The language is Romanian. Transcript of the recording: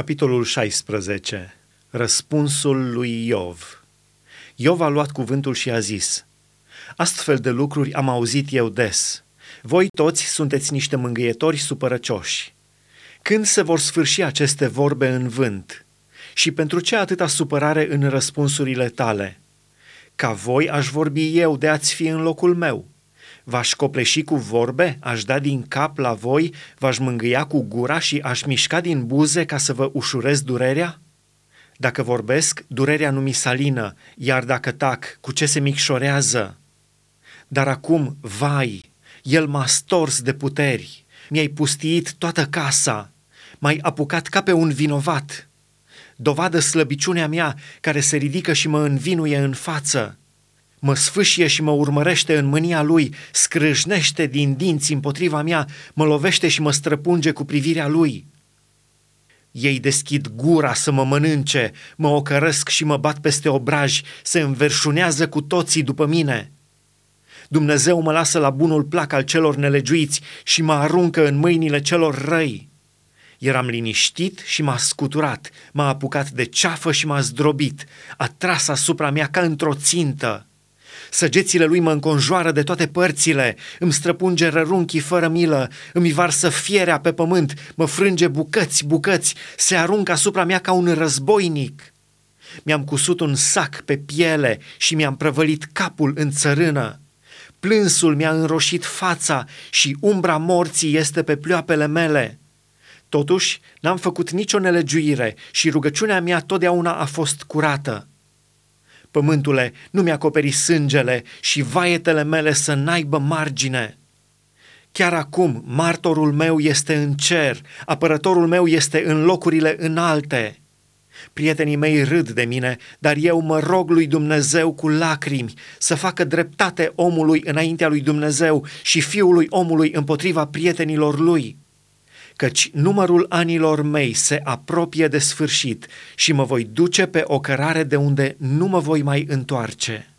Capitolul 16. Răspunsul lui Iov. Iov a luat cuvântul și a zis, Astfel de lucruri am auzit eu des. Voi toți sunteți niște mângâietori supărăcioși. Când se vor sfârși aceste vorbe în vânt? Și pentru ce atâta supărare în răspunsurile tale? Ca voi aș vorbi eu de ați fi în locul meu. V-aș copleși cu vorbe, aș da din cap la voi, v-aș mângâia cu gura și aș mișca din buze ca să vă ușurez durerea? Dacă vorbesc, durerea nu mi salină, iar dacă tac, cu ce se micșorează? Dar acum, vai, el m-a stors de puteri, mi-ai pustiit toată casa, m-ai apucat ca pe un vinovat. Dovadă slăbiciunea mea care se ridică și mă învinuie în față mă sfâșie și mă urmărește în mânia lui, scrâșnește din dinți împotriva mea, mă lovește și mă străpunge cu privirea lui. Ei deschid gura să mă mănânce, mă ocărăsc și mă bat peste obraj, se înverșunează cu toții după mine. Dumnezeu mă lasă la bunul plac al celor nelegiuiți și mă aruncă în mâinile celor răi. Eram liniștit și m-a scuturat, m-a apucat de ceafă și m-a zdrobit, a tras asupra mea ca într-o țintă. Săgețile lui mă înconjoară de toate părțile, îmi străpunge rărunchii fără milă, îmi varsă fierea pe pământ, mă frânge bucăți, bucăți, se aruncă asupra mea ca un războinic. Mi-am cusut un sac pe piele și mi-am prăvălit capul în țărână. Plânsul mi-a înroșit fața și umbra morții este pe pleoapele mele. Totuși, n-am făcut nicio nelegiuire și rugăciunea mea totdeauna a fost curată. Pământule, nu mi-acoperi sângele și vaietele mele să n-aibă margine. Chiar acum, martorul meu este în cer, apărătorul meu este în locurile înalte. Prietenii mei râd de mine, dar eu mă rog lui Dumnezeu cu lacrimi să facă dreptate omului înaintea lui Dumnezeu și fiului omului împotriva prietenilor lui căci numărul anilor mei se apropie de sfârșit și mă voi duce pe o cărare de unde nu mă voi mai întoarce.